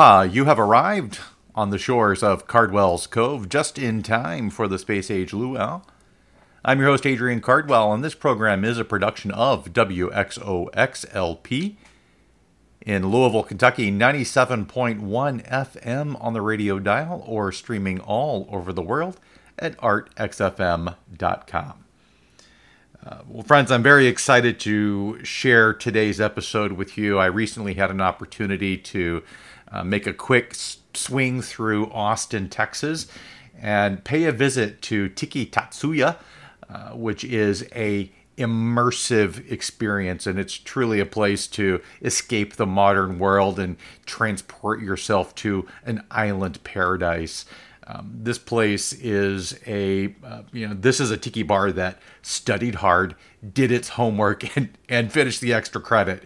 Aloha, you have arrived on the shores of Cardwell's Cove just in time for the Space Age Luau. I'm your host, Adrian Cardwell, and this program is a production of WXOXLP in Louisville, Kentucky, 97.1 FM on the radio dial or streaming all over the world at artxfm.com. Uh, well, friends, I'm very excited to share today's episode with you. I recently had an opportunity to uh, make a quick swing through Austin, Texas, and pay a visit to Tiki Tatsu-Ya, uh, which is a immersive experience and it's truly a place to escape the modern world and transport yourself to an island paradise. Um, this place is a uh, you know this is a tiki bar that studied hard did its homework and and finished the extra credit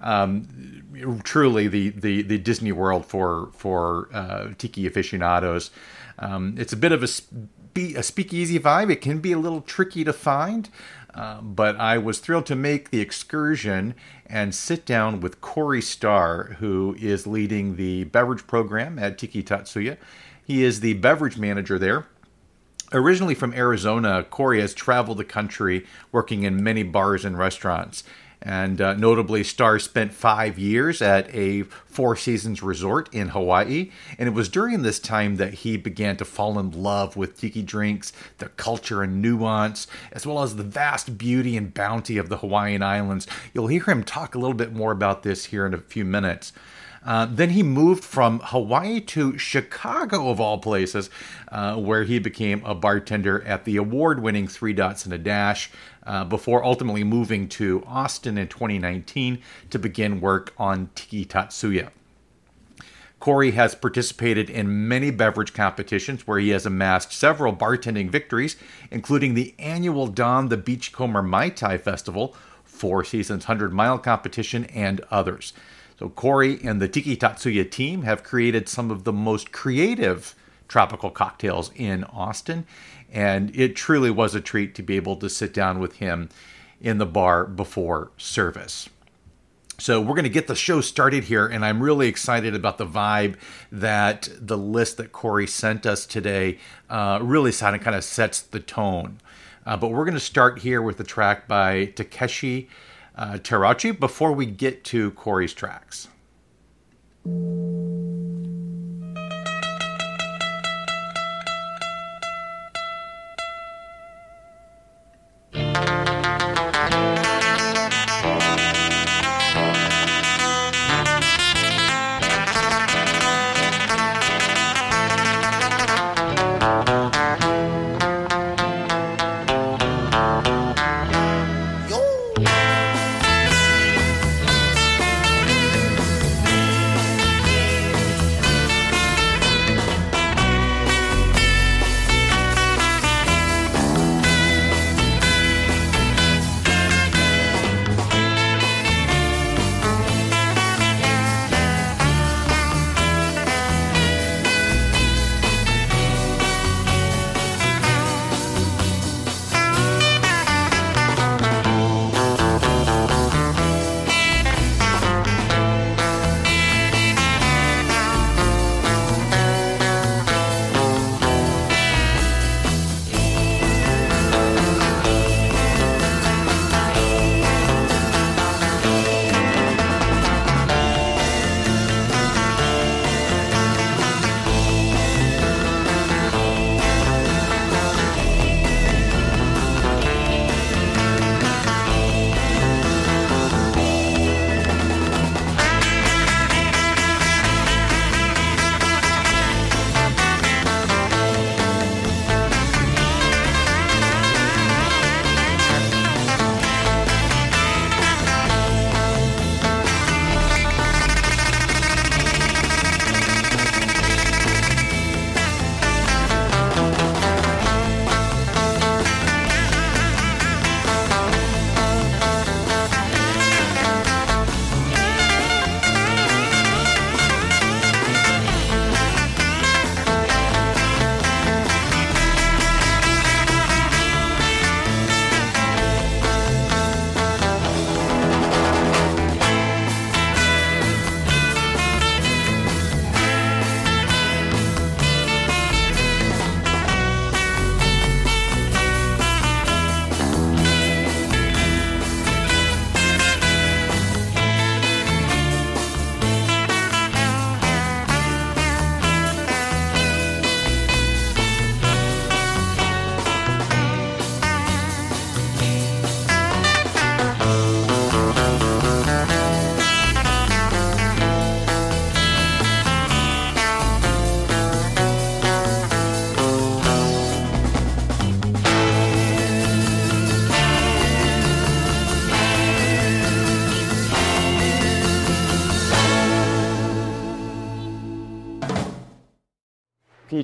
um, truly the, the the disney world for for uh, tiki aficionados um, it's a bit of a, spe- a speakeasy vibe it can be a little tricky to find uh, but I was thrilled to make the excursion and sit down with Cory Starr, who is leading the beverage program at Tiki Tatsu-Ya. He is the beverage manager there. Originally from Arizona, Cory has traveled the country working in many bars and restaurants. And uh, notably, Starr spent five years at a Four Seasons resort in Hawaii. And it was during this time that he began to fall in love with tiki drinks, the culture and nuance, as well as the vast beauty and bounty of the Hawaiian Islands. You'll hear him talk a little bit more about this here in a few minutes. Uh, then he moved from Hawaii to Chicago, of all places, uh, where he became a bartender at the award winning Three Dots and a Dash, uh, before ultimately moving to Austin in 2019 to begin work on Tiki Tatsu-Ya. Cory has participated in many beverage competitions where he has amassed several bartending victories, including the annual Don the Beachcomber Mai Tai Festival, Four Seasons 100 Mile Competition, and others. So, Cory and the Tiki Tatsu-Ya team have created some of the most creative tropical cocktails in Austin, and it truly was a treat to be able to sit down with him in the bar before service. So we're going to get the show started here, and I'm really excited about the vibe that the list that Cory sent us today uh, really kind of kind of sets the tone. Uh, but we're going to start here with the track by Takeshi uh, Terauchi before we get to Cory's tracks.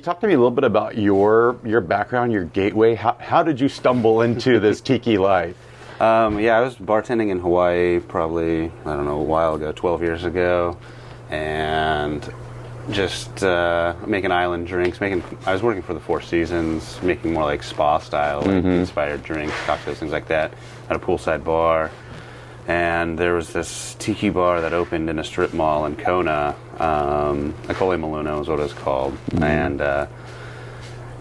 Talk to me a little bit about your your background, your gateway? How, how did you stumble into this tiki life? Um, yeah, I was bartending in Hawaii probably I don't know a while ago, 12 years ago, and just uh, making island drinks. Making I was working for the Four Seasons, making more like spa style, like inspired drinks, cocktails, things like that, at a poolside bar. And there was this tiki bar that opened in a strip mall in Kona. Um, Akole Maluno is what it was called. And uh,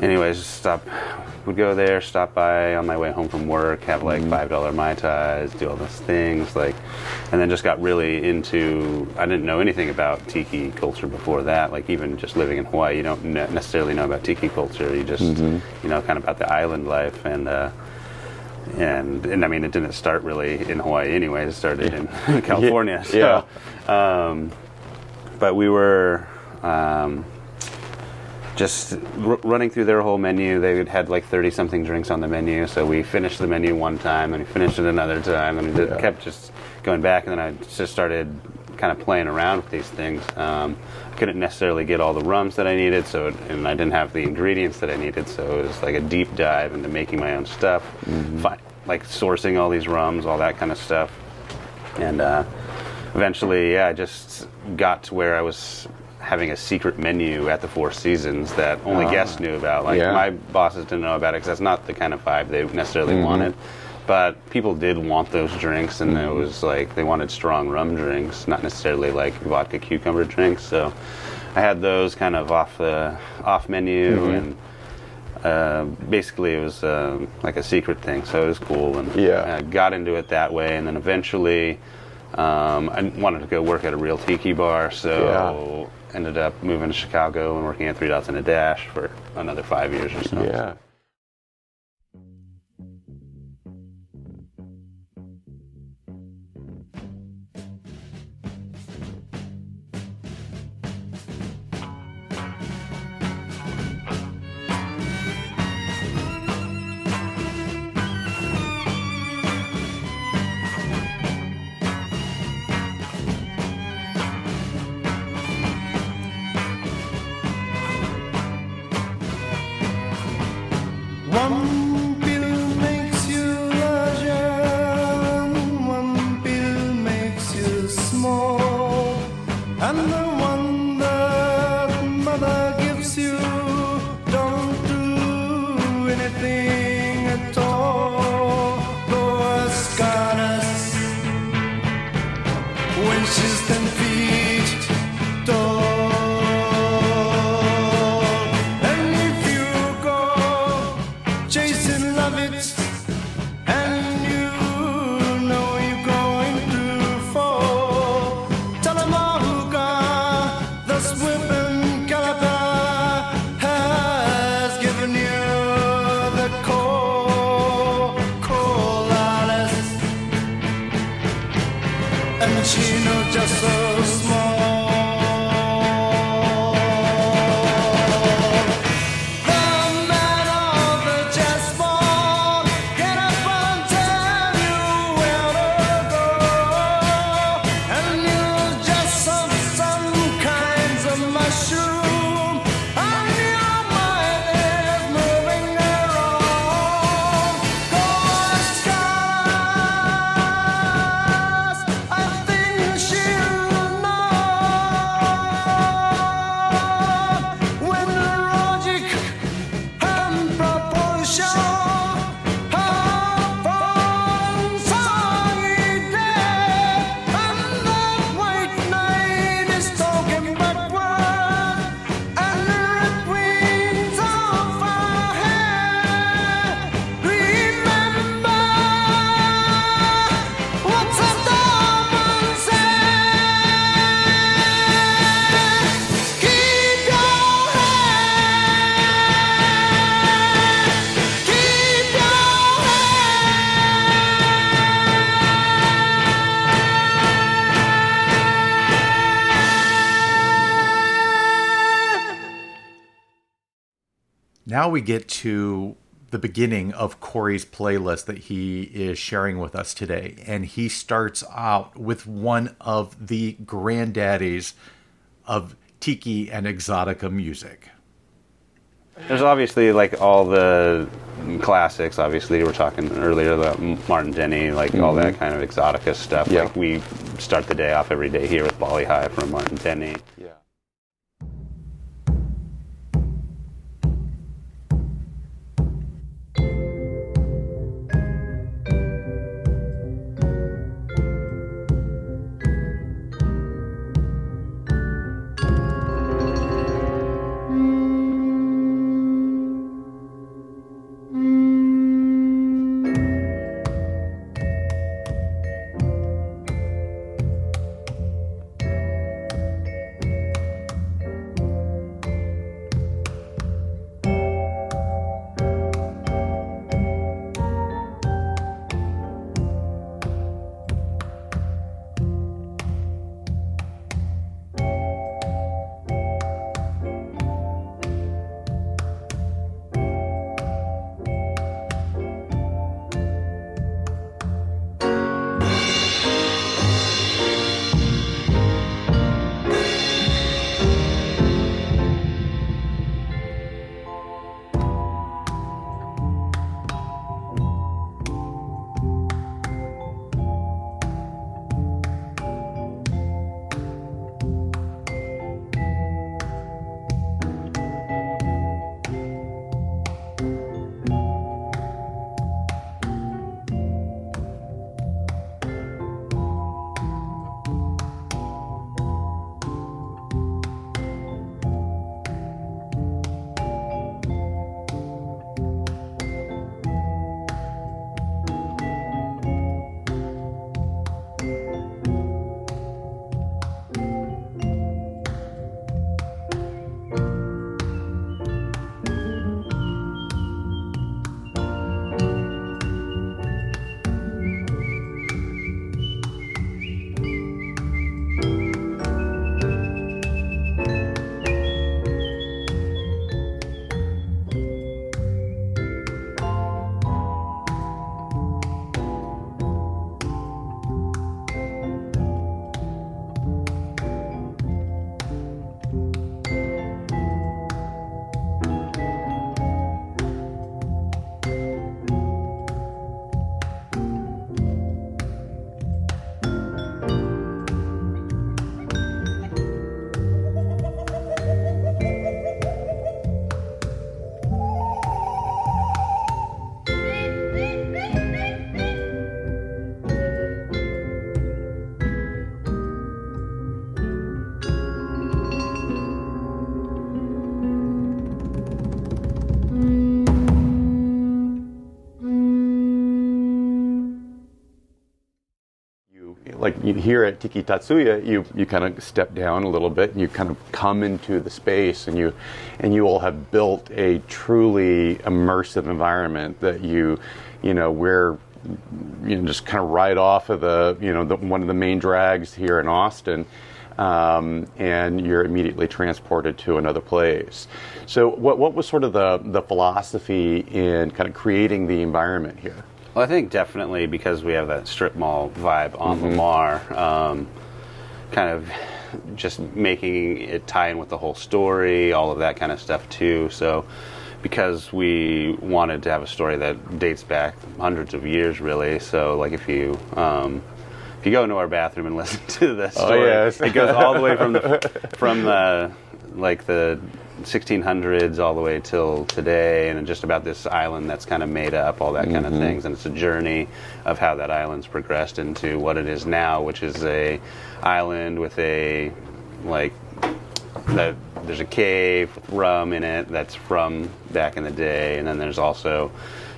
anyways, stop. Would go there, stop by on my way home from work, have like five dollar mai tais, do all those things, like, and then just got really into. I didn't know anything about tiki culture before that. Like even just living in Hawaii, you don't ne- necessarily know about tiki culture. You just you know kind of about the island life and. Uh, and and I mean it didn't start really in Hawaii anyways. It started in California. So, Yeah. Um, but we were um, just r- running through their whole menu. They had like thirty something drinks on the menu. So we finished the menu one time, and we finished it another time, and it Yeah. kept just going back. And then I just started kind of playing around with these things. Um, I couldn't necessarily get all the rums that I needed, so and I didn't have the ingredients that I needed. So it was like a deep dive into making my own stuff, fi- like sourcing all these rums, all that kind of stuff, and uh, eventually, yeah, I just got to where I was having a secret menu at the Four Seasons that only guests knew about. Like Yeah. my bosses didn't know about it because that's not the kind of vibe they necessarily wanted. But people did want those drinks, and it was like they wanted strong rum drinks, not necessarily like vodka cucumber drinks. So I had those kind of off the off menu, and uh, basically it was uh, like a secret thing. So it was cool, and Yeah. I got into it that way, and then eventually um, I wanted to go work at a real tiki bar, so ended up moving to Chicago and working at Three Dots and a Dash for another five years or so. Yeah. We get to the beginning of Cory's playlist that he is sharing with us today. And he starts out with one of the granddaddies of tiki and exotica music. There's obviously like all the classics. Obviously, we we're talking earlier about Martin Denny, like all that mm-hmm. kind of exotica stuff. Yeah. Like we start the day off every day here with Bali Ha'i from Martin Denny. Like here at Tiki Tatsu-Ya, you you kind of step down a little bit and you kind of come into the space and you and you all have built a truly immersive environment that you you know we're you know just kind of right off of the you know the, one of the main drags here in Austin. Um, and you're immediately transported to another place. So, what, what was sort of the, the philosophy in kind of creating the environment here? Well, I think definitely because we have that strip mall vibe on Lamar, um, kind of just making it tie in with the whole story, all of that kind of stuff too. So, because we wanted to have a story that dates back hundreds of years, really. So, like if you um, if you go into our bathroom and listen to the story, yes. it goes all the way from the from the like the 1600s all the way till today, and just about this island that's kind of made up, all that kind of things, and it's a journey of how that island's progressed into what it is now, which is a island with a like that there's a cave with rum in it that's from back in the day, and then there's also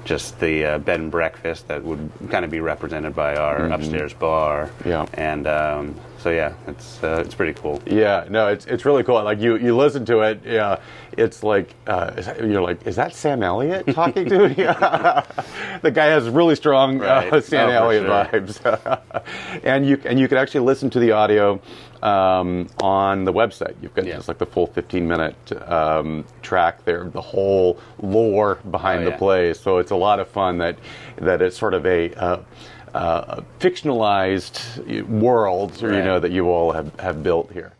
just the uh, bed and breakfast that would kind of be represented by our upstairs bar. Yeah. and um, so yeah, it's uh, it's pretty cool. Yeah, no, it's it's really cool. Like you you listen to it, yeah, it's like uh, you're like, is that Sam Elliott talking to me? the guy has really strong Right. uh, Sam Oh, Elliott sure. vibes, and you and you can actually listen to the audio um, on the website. You've got Yeah. just like the full 15 minute um, track there, the whole lore behind Oh, the yeah. play. So it's a lot of fun that that it's sort of a uh, fictionalized world, you know, that you all have, have built here.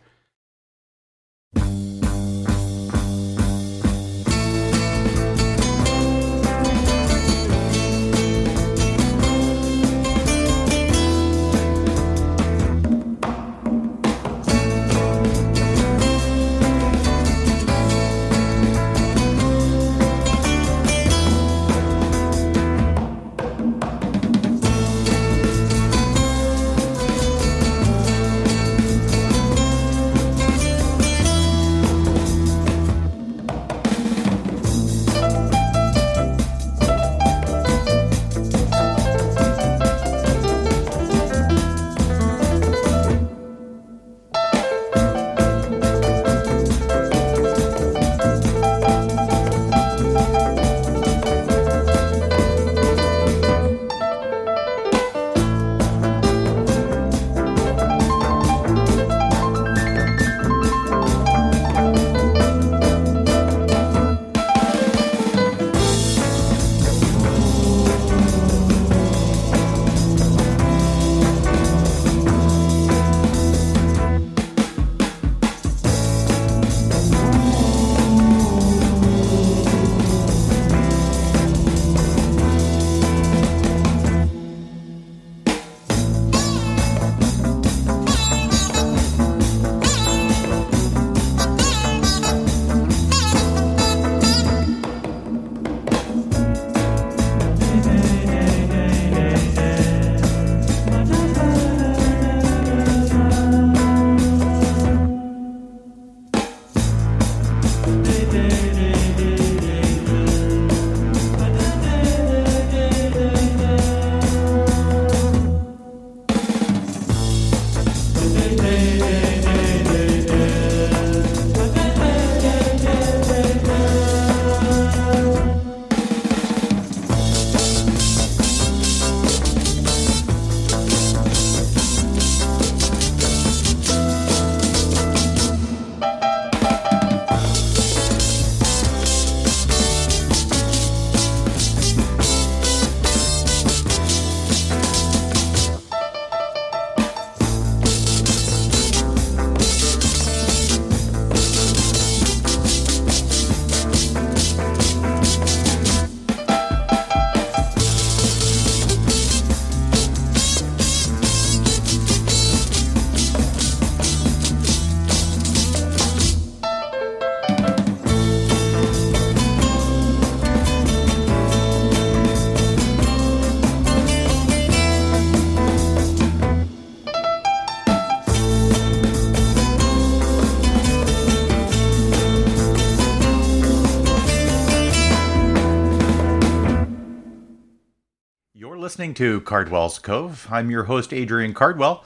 Listening to Cardwell's Cove. I'm your host, Adrian Cardwell.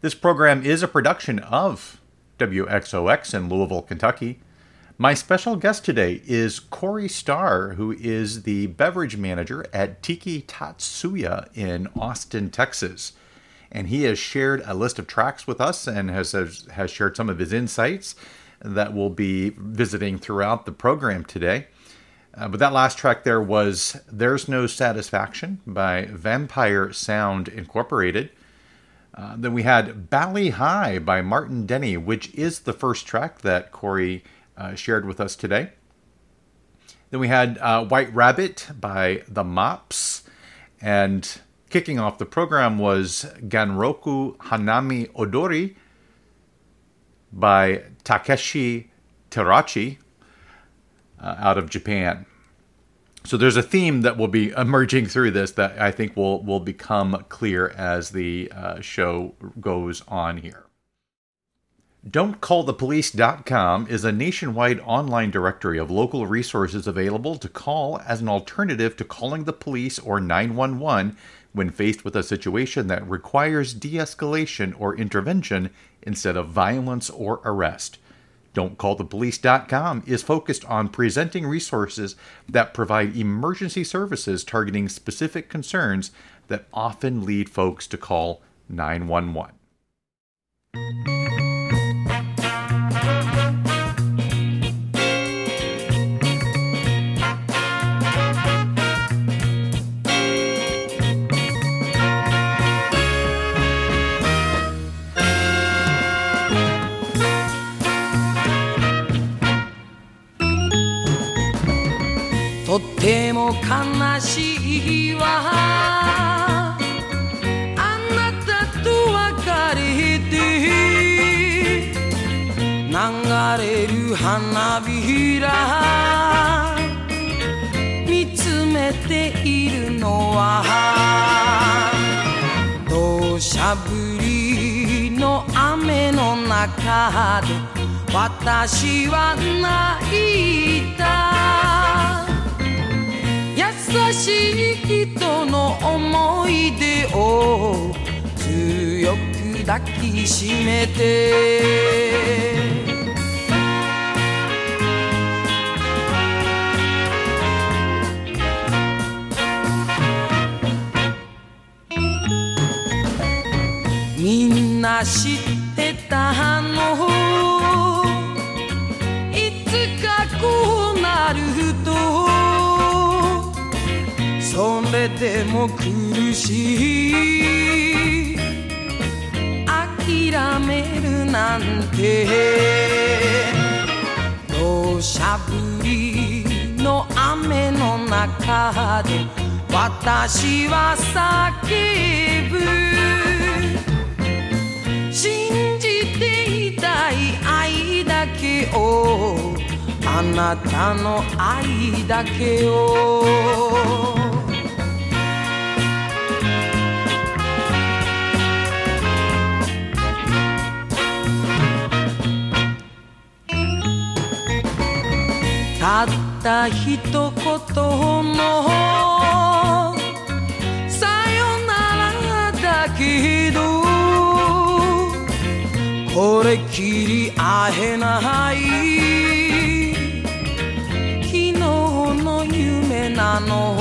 This program is a production of WXOX in Louisville, Kentucky. My special guest today is Cory Starr, who is the beverage manager at Tiki Tatsu-Ya in Austin, Texas. And he has shared a list of tracks with us and has, has, shared some of his insights that we'll be visiting throughout the program today. Uh, but that last track there was There's No Satisfaction by Vampire Sound Incorporated. Uh, then we had Bali Ha'i by Martin Denny, which is the first track that Cory uh, shared with us today. Then we had uh, White Rabbit by The Mops. And kicking off the program was Genroku Hanami Odori by Takeshi Terauchi uh, out of Japan. So there's a theme that will be emerging through this that I think will will become clear as the uh, show goes on here. Don'tCallThePolice.com is a nationwide online directory of local resources available to call as an alternative to calling the police or 911 when faced with a situation that requires de escalation or intervention instead of violence or arrest. Don'tCallThePolice.com is focused on presenting resources that provide emergency services targeting specific concerns that often lead folks to call 911. 花びら見つめているのは土砂降りの雨の中で私は泣いた。優しい人の思い出を強く抱きしめて。んな知ってたのいつかこうなると。それでも苦しい。諦めるなんて。土砂降りの雨の中で私は叫ぶ。ていたい愛だけをあなたの愛だけを。たった一言のこれきり会えない。昨日の夢なの。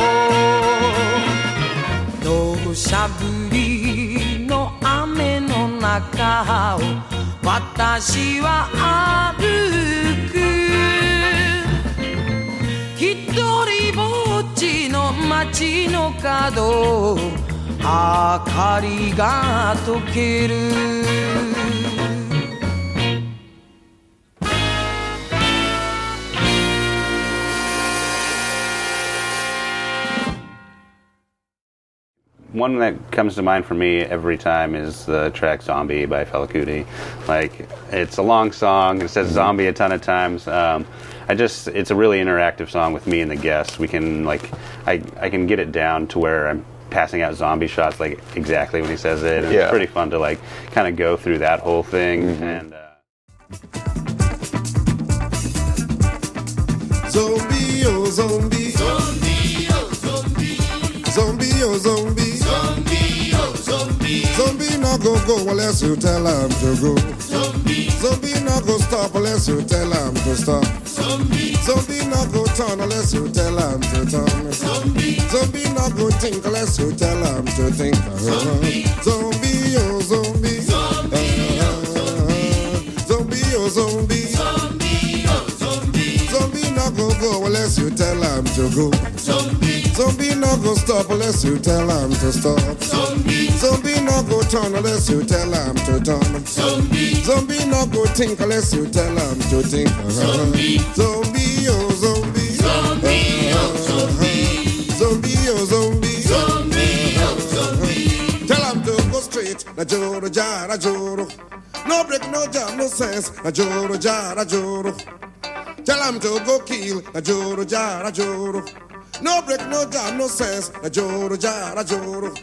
土砂降りの雨の中を私は歩く。一人ぼっちの街の角明かりが溶ける。One that comes to mind for me every time is the track "Zombie" by Fela Kuti. Like, it's a long song. It says "zombie" a ton of times. Um, I just, it's a really interactive song with me and the guests. We can like, I, I can get it down to where I'm passing out zombie shots like exactly when he says it. And Yeah. It's pretty fun to like kind of go through that whole thing. And uh, Zombie, oh zombie. Zombie, oh zombie. Zombie, oh zombie. Zombie no go go unless you tell him to go. Zombie Zombie no go stop unless you tell him to stop. Zombie Zombie no go turn unless you tell him to turn. Zombie Zombie no go think unless you tell him to think. Zombie, Zombie oh zombie. Zombie oh, or oh, zombie, zombie, oh zombie. Zombie no go go unless you tell him to go. Zombie no go stop unless you tell him to stop. Zombie Zombie no go turn unless you tell him to turn. Zombie Zombie no go think unless you tell him to think. Zombie, zombie, oh zombie. Zombie, oh zombie. Zombie, oh zombie. Zombie, oh zombie. Tell him to go straight. Na joro jara joro. No break, no jam, no sense. Na joro jara joro. Tell him to go kill. Na joro jara joro. No break, no jam, no sense. Na joro jara joro.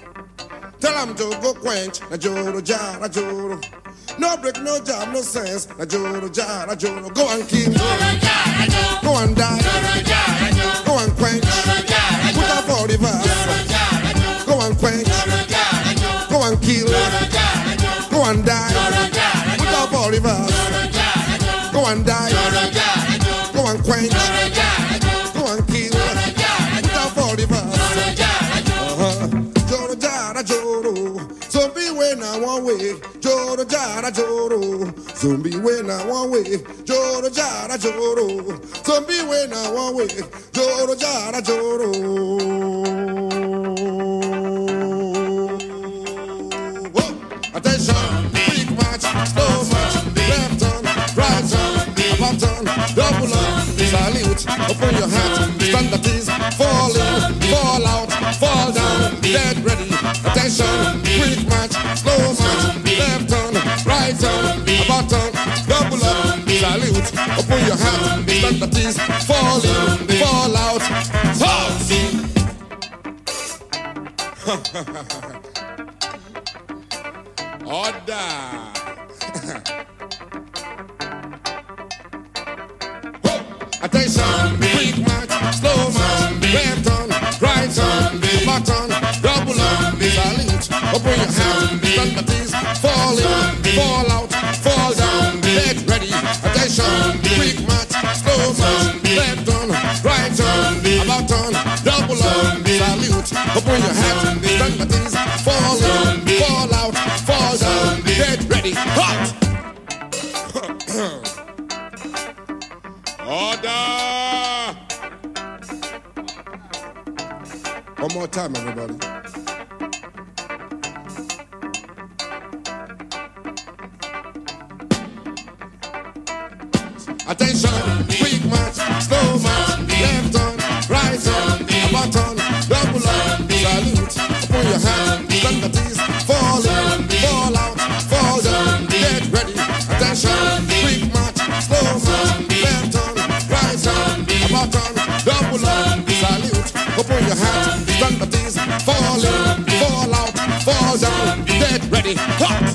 Tell him to go quench. Na joro jara joro. No break, no jam, no sense. Na joro jara joro. Go and kill. Go and die. Joro jara joro. Go and quench. Joro jara joro. Put up all the verse. Attention, quick march, slow march, left on, right on, about turn, double up, salute, open your hand, stand at ease, fall in, fall out, fall down, get ready. Attention, quick march, slow march, left turn, right turn, about turn, double up, salute, open your hand, stand at ease, fall in, fall out, fall down, get ready. Hot!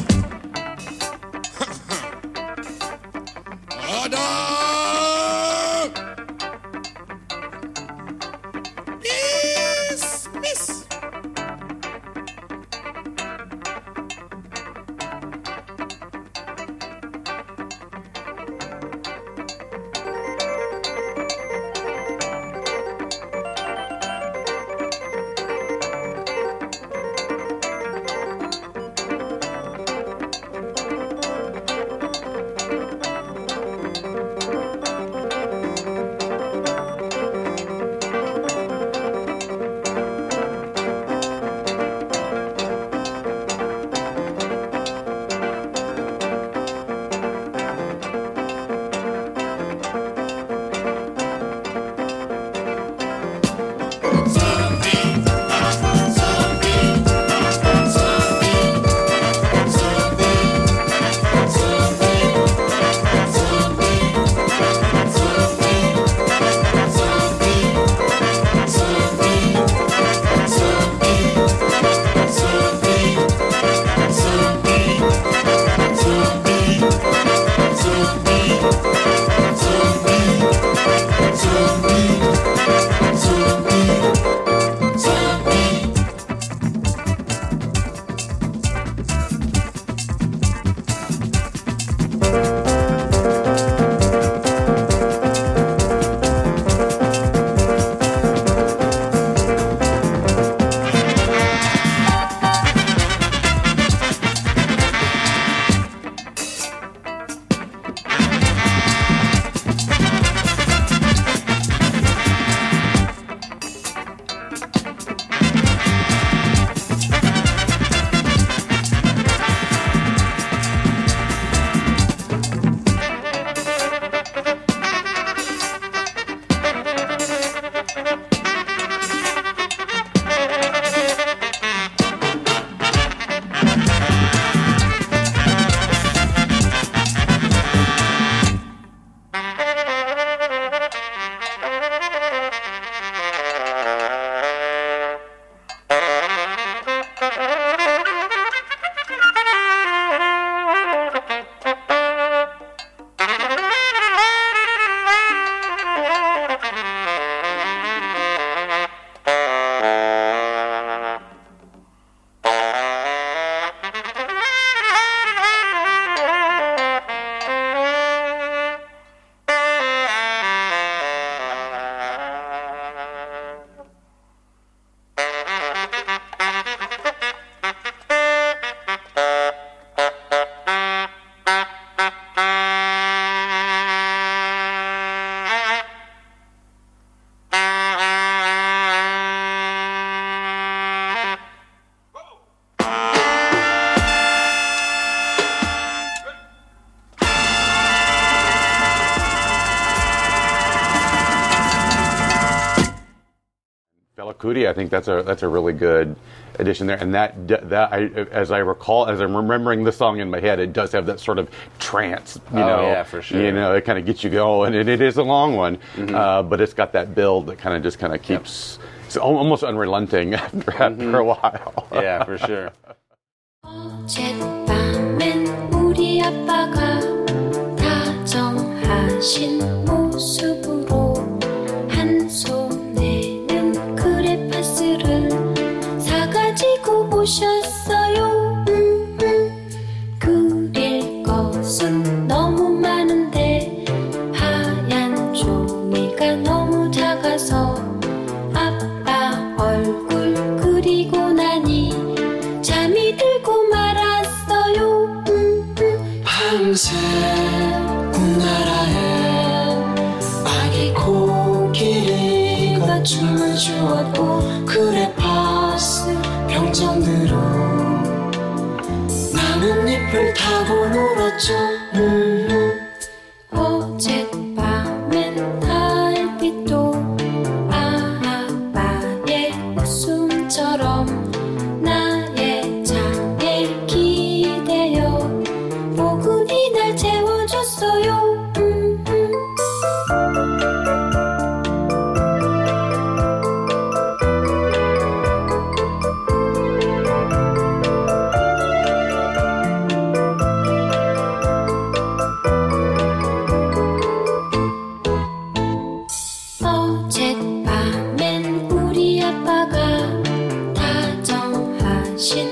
Kuri. I think that's a that's a really good addition there. And that that I, as I recall, as I'm remembering the song in my head, it does have that sort of trance. You Oh, know, yeah, for sure. You know, it kind of gets you going, and it is a long one, Mm-hmm. uh, but it's got that build that kind of just kind of keeps. It's al- almost unrelenting after, after a while. Mm-hmm. Yeah, for sure. 어젯밤엔 우리 아빠가 다정하신 should. 是。 다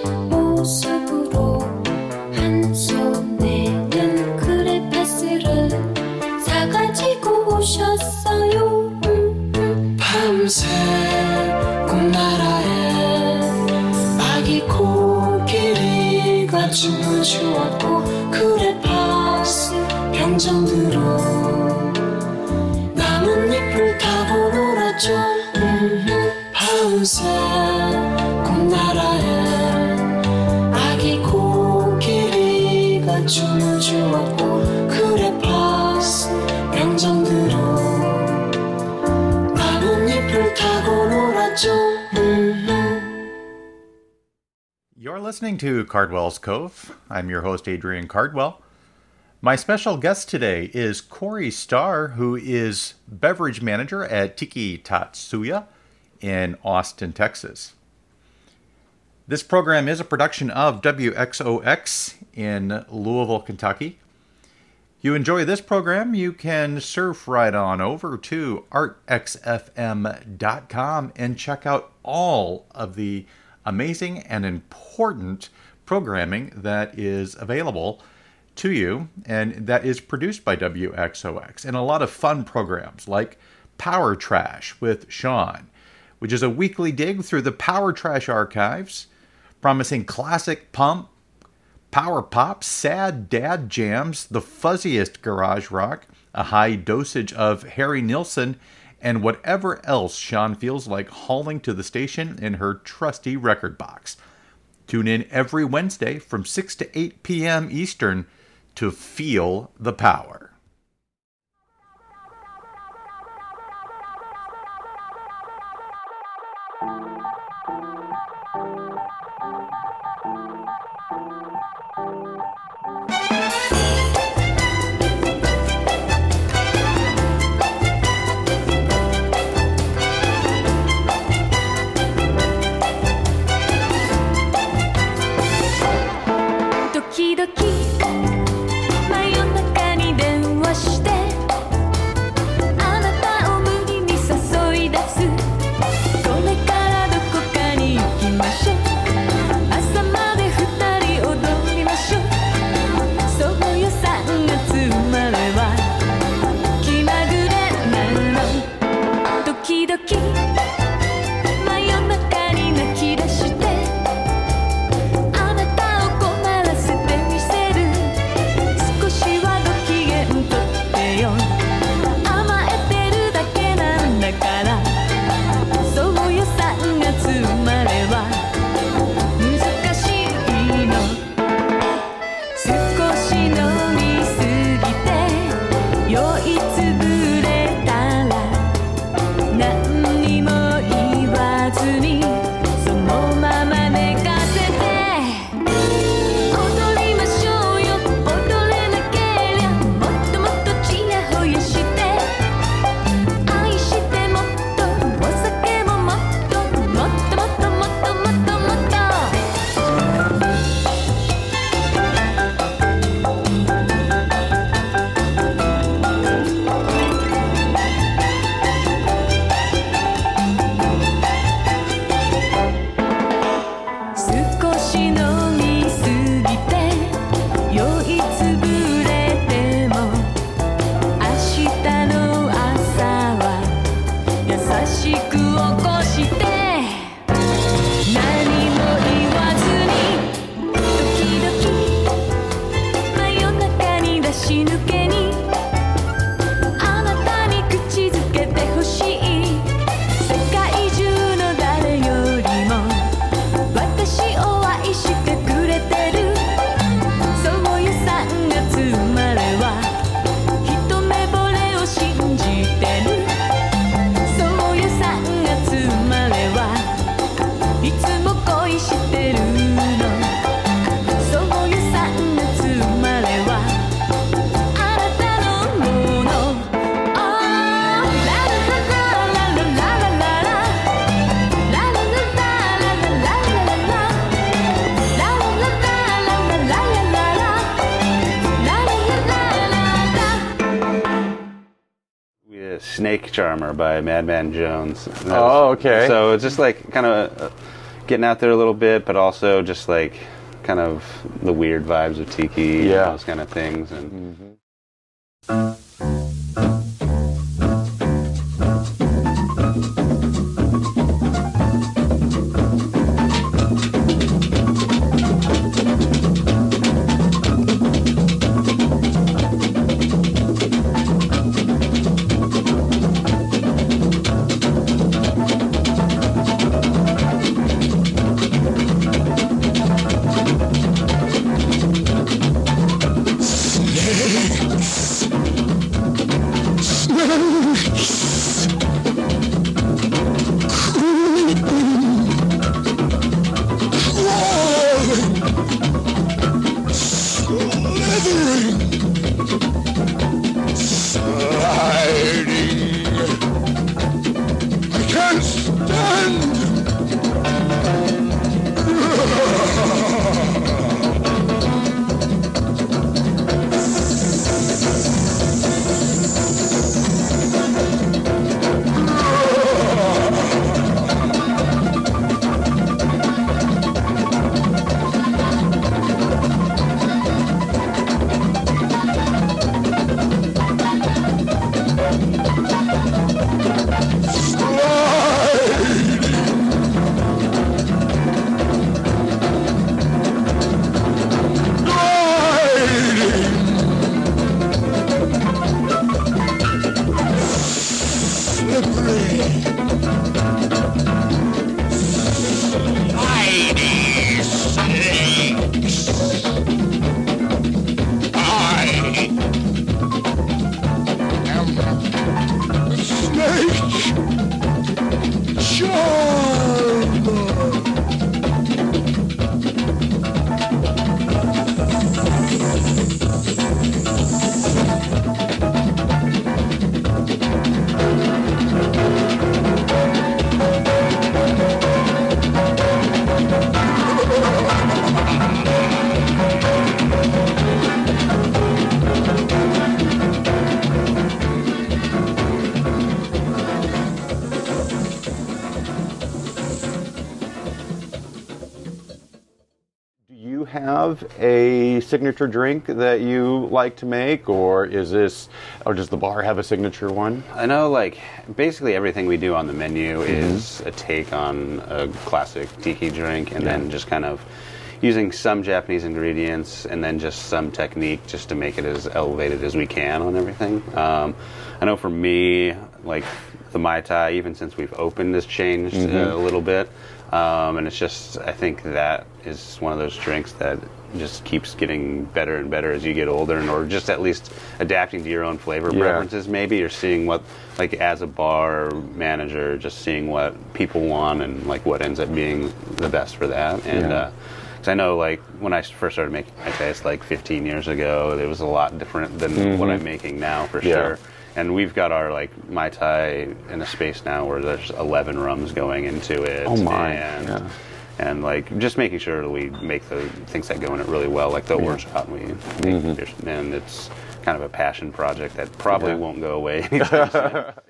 listening to Cardwell's Cove. I'm your host, Adrian Cardwell. My special guest today is Cory Starr, who is beverage manager at Tiki Tatsu-Ya in Austin, Texas. This program is a production of WXOX in Louisville, Kentucky. You enjoy this program, you can surf right on over to artxfm.com and check out all of the amazing and important programming that is available to you and that is produced by WXOX and a lot of fun programs like Power Trash with Sean, which is a weekly dig through the Power Trash archives, promising classic pump, power pop, sad dad jams, the fuzziest garage rock, a high dosage of Harry Nilsson, and whatever else Sean feels like hauling to the station in her trusty record box. Tune in every Wednesday from 6 to 8 p.m. Eastern to feel the power.「by Madman Jones. And that Oh, was- okay. So it's just like kind of uh, getting out there a little bit, but also just like kind of the weird vibes of tiki Yeah. and those kind of things. And a signature drink that you like to make, or is this, or does the bar have a signature one? I know, like, basically everything we do on the menu is a take on a classic tiki drink, and then just kind of using some Japanese ingredients and then just some technique just to make it as elevated as we can on everything. Um, I know for me, like, the Mai Tai, even since we've opened, has changed uh, a little bit. Um, and it's just, I think that is one of those drinks that just keeps getting better and better as you get older, and or just at least adapting to your own flavor Yeah. preferences. Maybe you're seeing what, like, as a bar manager, just seeing what people want and like what ends up being the best for that. And Yeah. because I know, like, when I first started making Mai Tais, like 15 years ago, it was a lot different than what I'm making now, for Mm-hmm. Yeah. sure. And we've got our like Mai Tai in a space now where there's 11 rums going into it. Oh, my. And, Yeah. And like just making sure that we make the things that go in it really well, like the orgeat we make, and it's kind of a passion project that probably Mm-hmm. Yeah. won't go away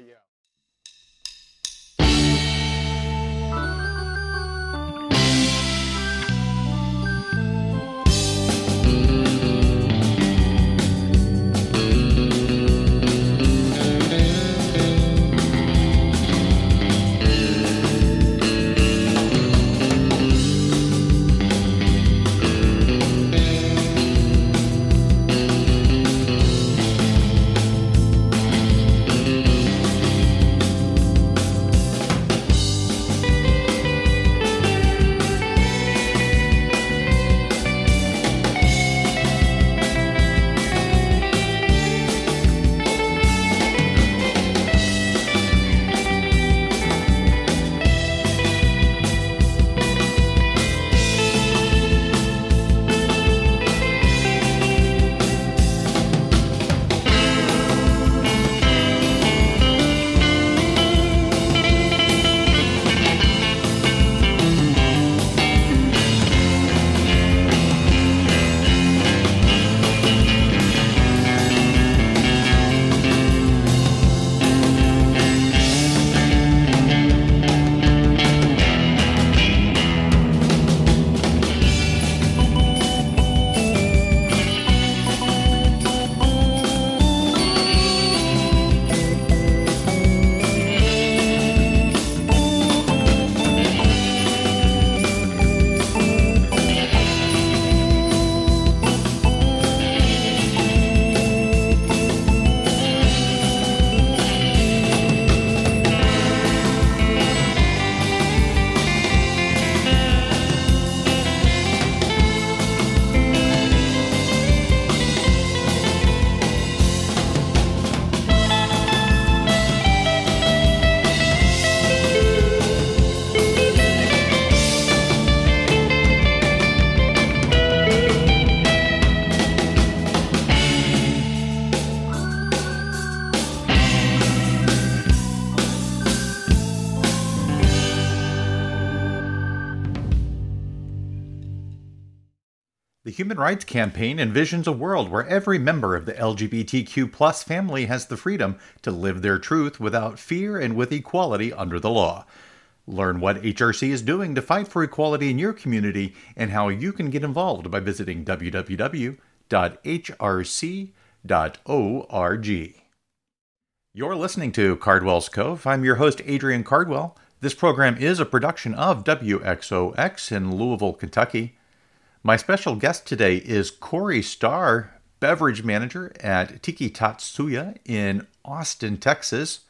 rights campaign envisions a world where every member of the LGBTQ plus family has the freedom to live their truth without fear and with equality under the law. Learn what HRC is doing to fight for equality in your community and how you can get involved by visiting www.hrc.org. You're listening to Cardwell's Cove. I'm your host, Adrian Cardwell. This program is a production of WXOX in Louisville, Kentucky. My special guest today is Cory Starr, beverage manager at Tiki Tatsu-Ya in Austin, Texas.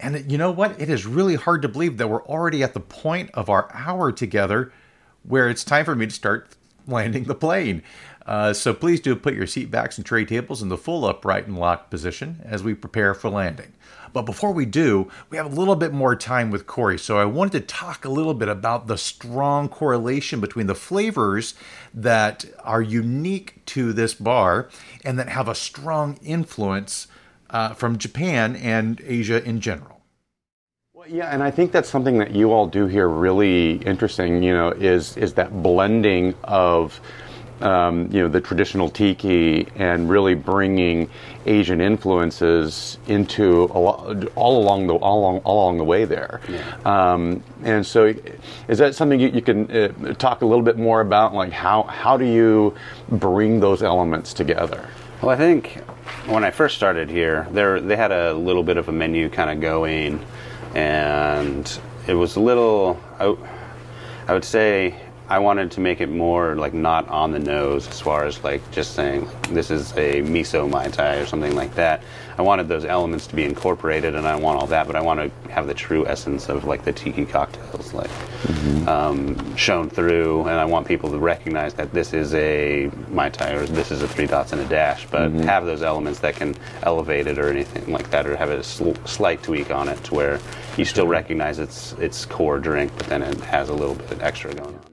And you know what? It is really hard to believe that we're already at the point of our hour together where it's time for me to start landing the plane. Uh, so please do put your seat backs and tray tables in the full upright and locked position as we prepare for landing. But before we do, we have a little bit more time with Cory. So I wanted to talk a little bit about the strong correlation between the flavors that are unique to this bar and that have a strong influence uh, from Japan and Asia in general. Well, yeah, and I think that's something that you all do here really interesting. You know, is is that blending of um, you know the traditional tiki and really bringing Asian influences into a lo- all along the all along, all along the way there. Um, and so, is that something you, you can uh, talk a little bit more about? Like how how do you bring those elements together? Well, I think when I first started here, there they had a little bit of a menu kind of going, and it was a little. I, I would say I wanted to make it more like not on the nose as far as like just saying this is a miso mai tai or something like that. I wanted those elements to be incorporated, and I want all that, but I want to have the true essence of like the tiki cocktails like um, shown through, and I want people to recognize that this is a mai tai or this is a three dots and a dash, but have those elements that can elevate it or anything like that, or have a sl- slight tweak on it to where you still recognize its its core drink, but then it has a little bit of extra going on.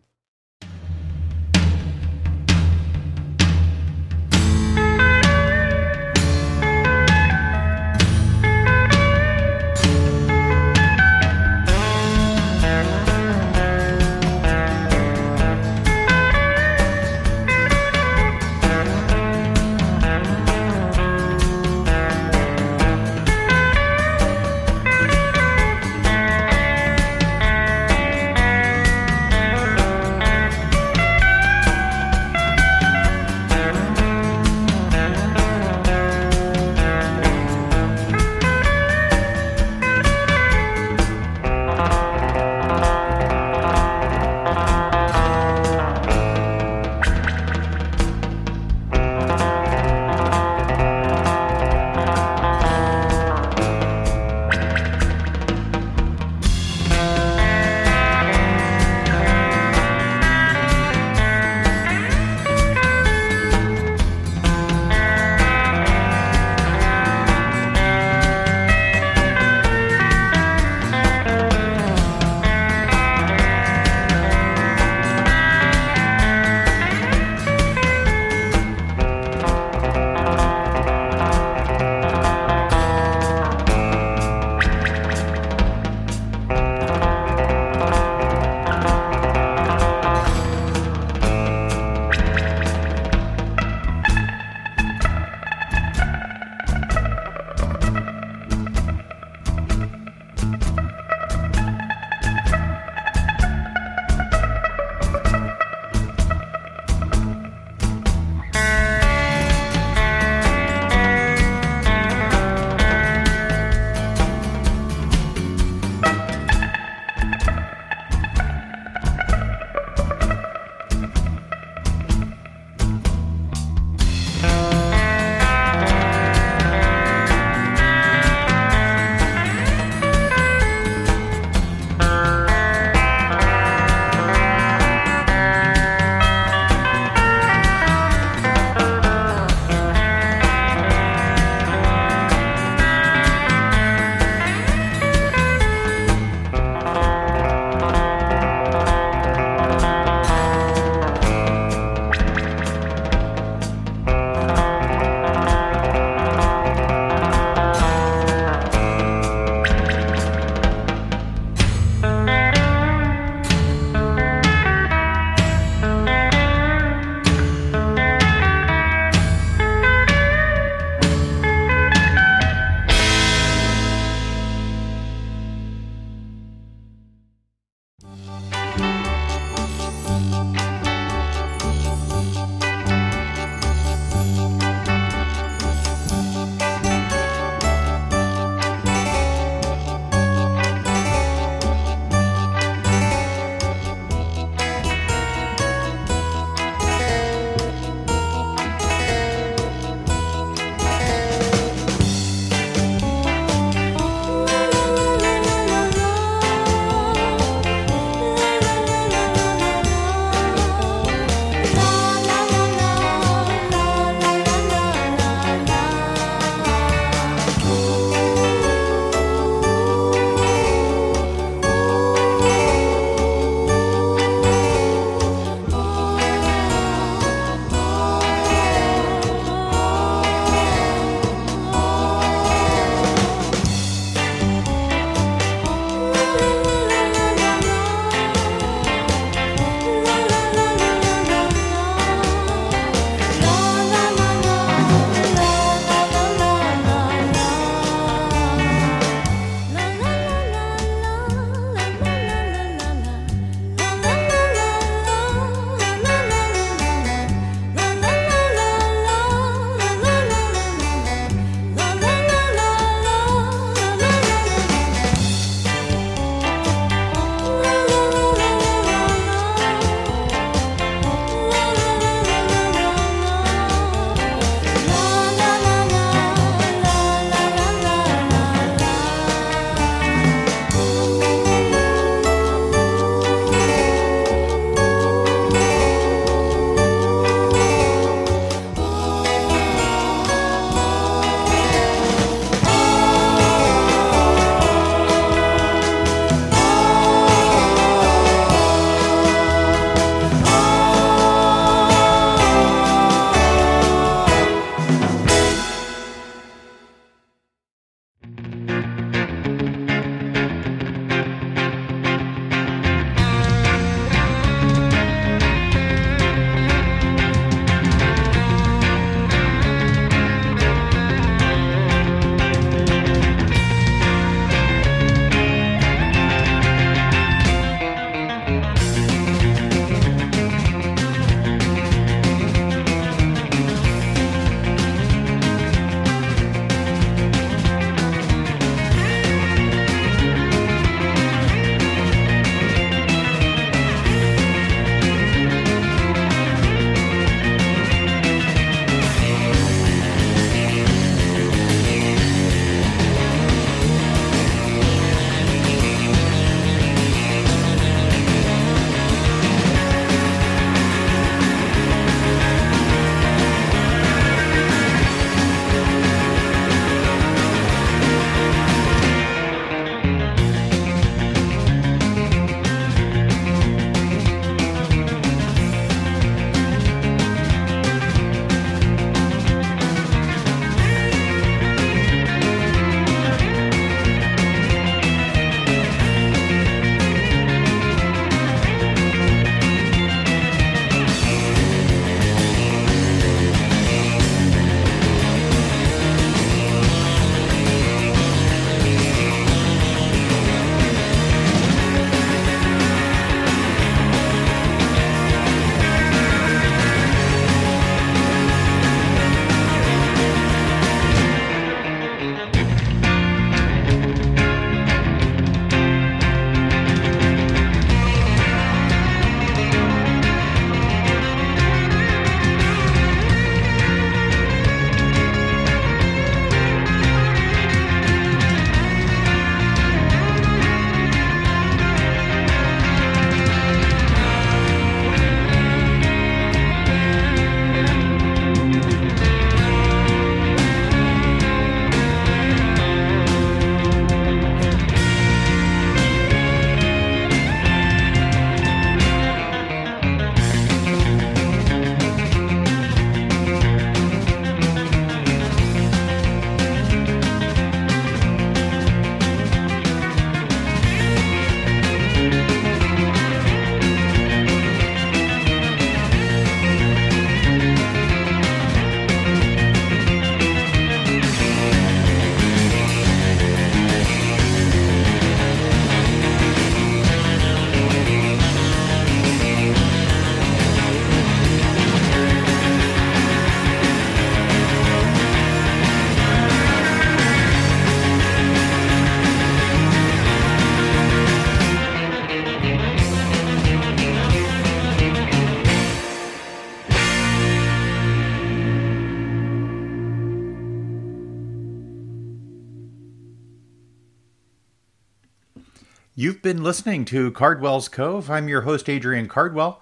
You've been listening to Cardwell's Cove. I'm your host, Adrian Cardwell.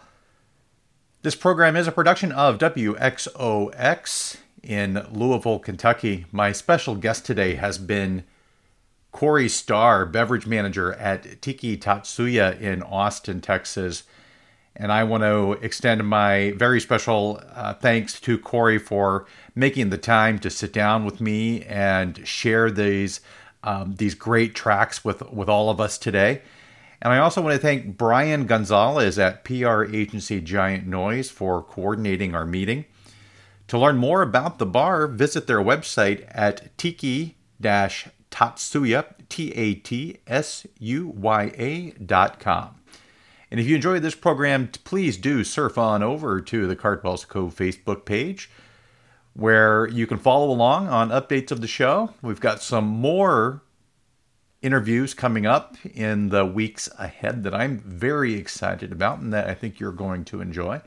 This program is a production of WXOX in Louisville, Kentucky. My special guest today has been Cory Starr, beverage manager at Tiki Tatsu-Ya in Austin, Texas. And I want to extend my very special uh, thanks to Cory for making the time to sit down with me and share these um, these great tracks with with all of us today. And I also want to thank Brian Gonzalez at PR agency Giant Noise for coordinating our meeting. To learn more about the bar, visit their website at tiki tatsuya, T A T S U Y A dot com. And if you enjoyed this program, please do surf on over to the Cardwell's Cove Facebook page where you can follow along on updates of the show. We've got some more interviews coming up in the weeks ahead that I'm very excited about and that I think you're going to enjoy.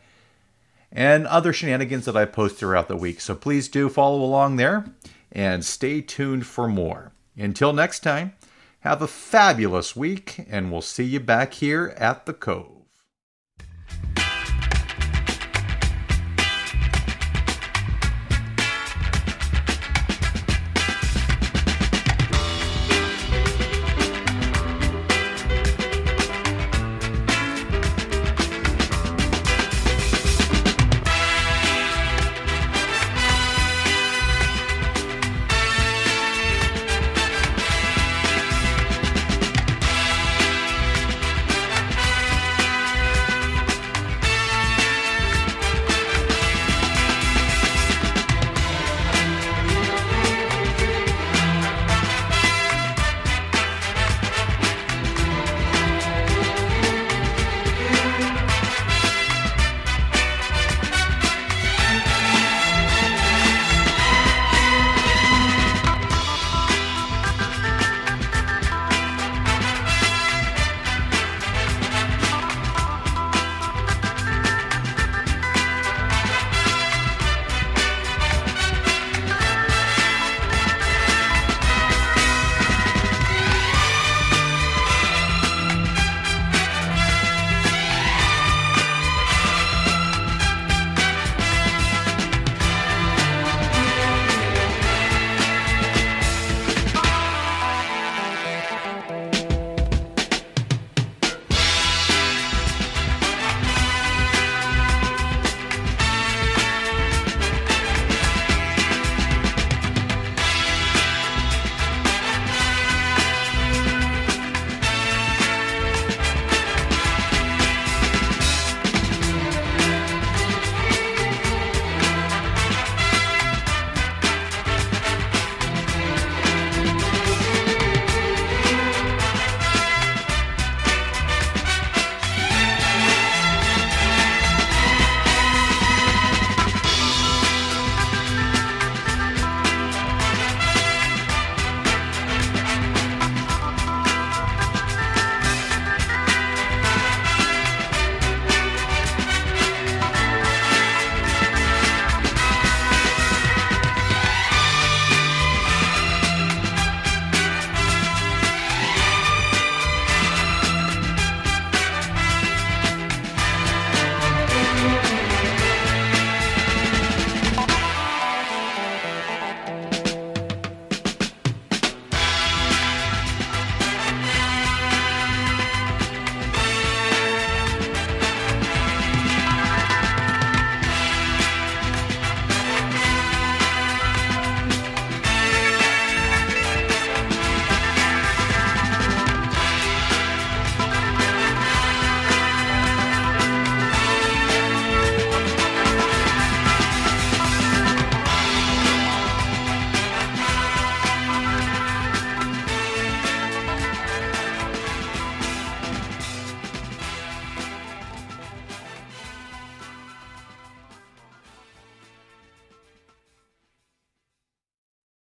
And other shenanigans that I post throughout the week. So please do follow along there and stay tuned for more. Until next time, have a fabulous week, and we'll see you back here at the Cove.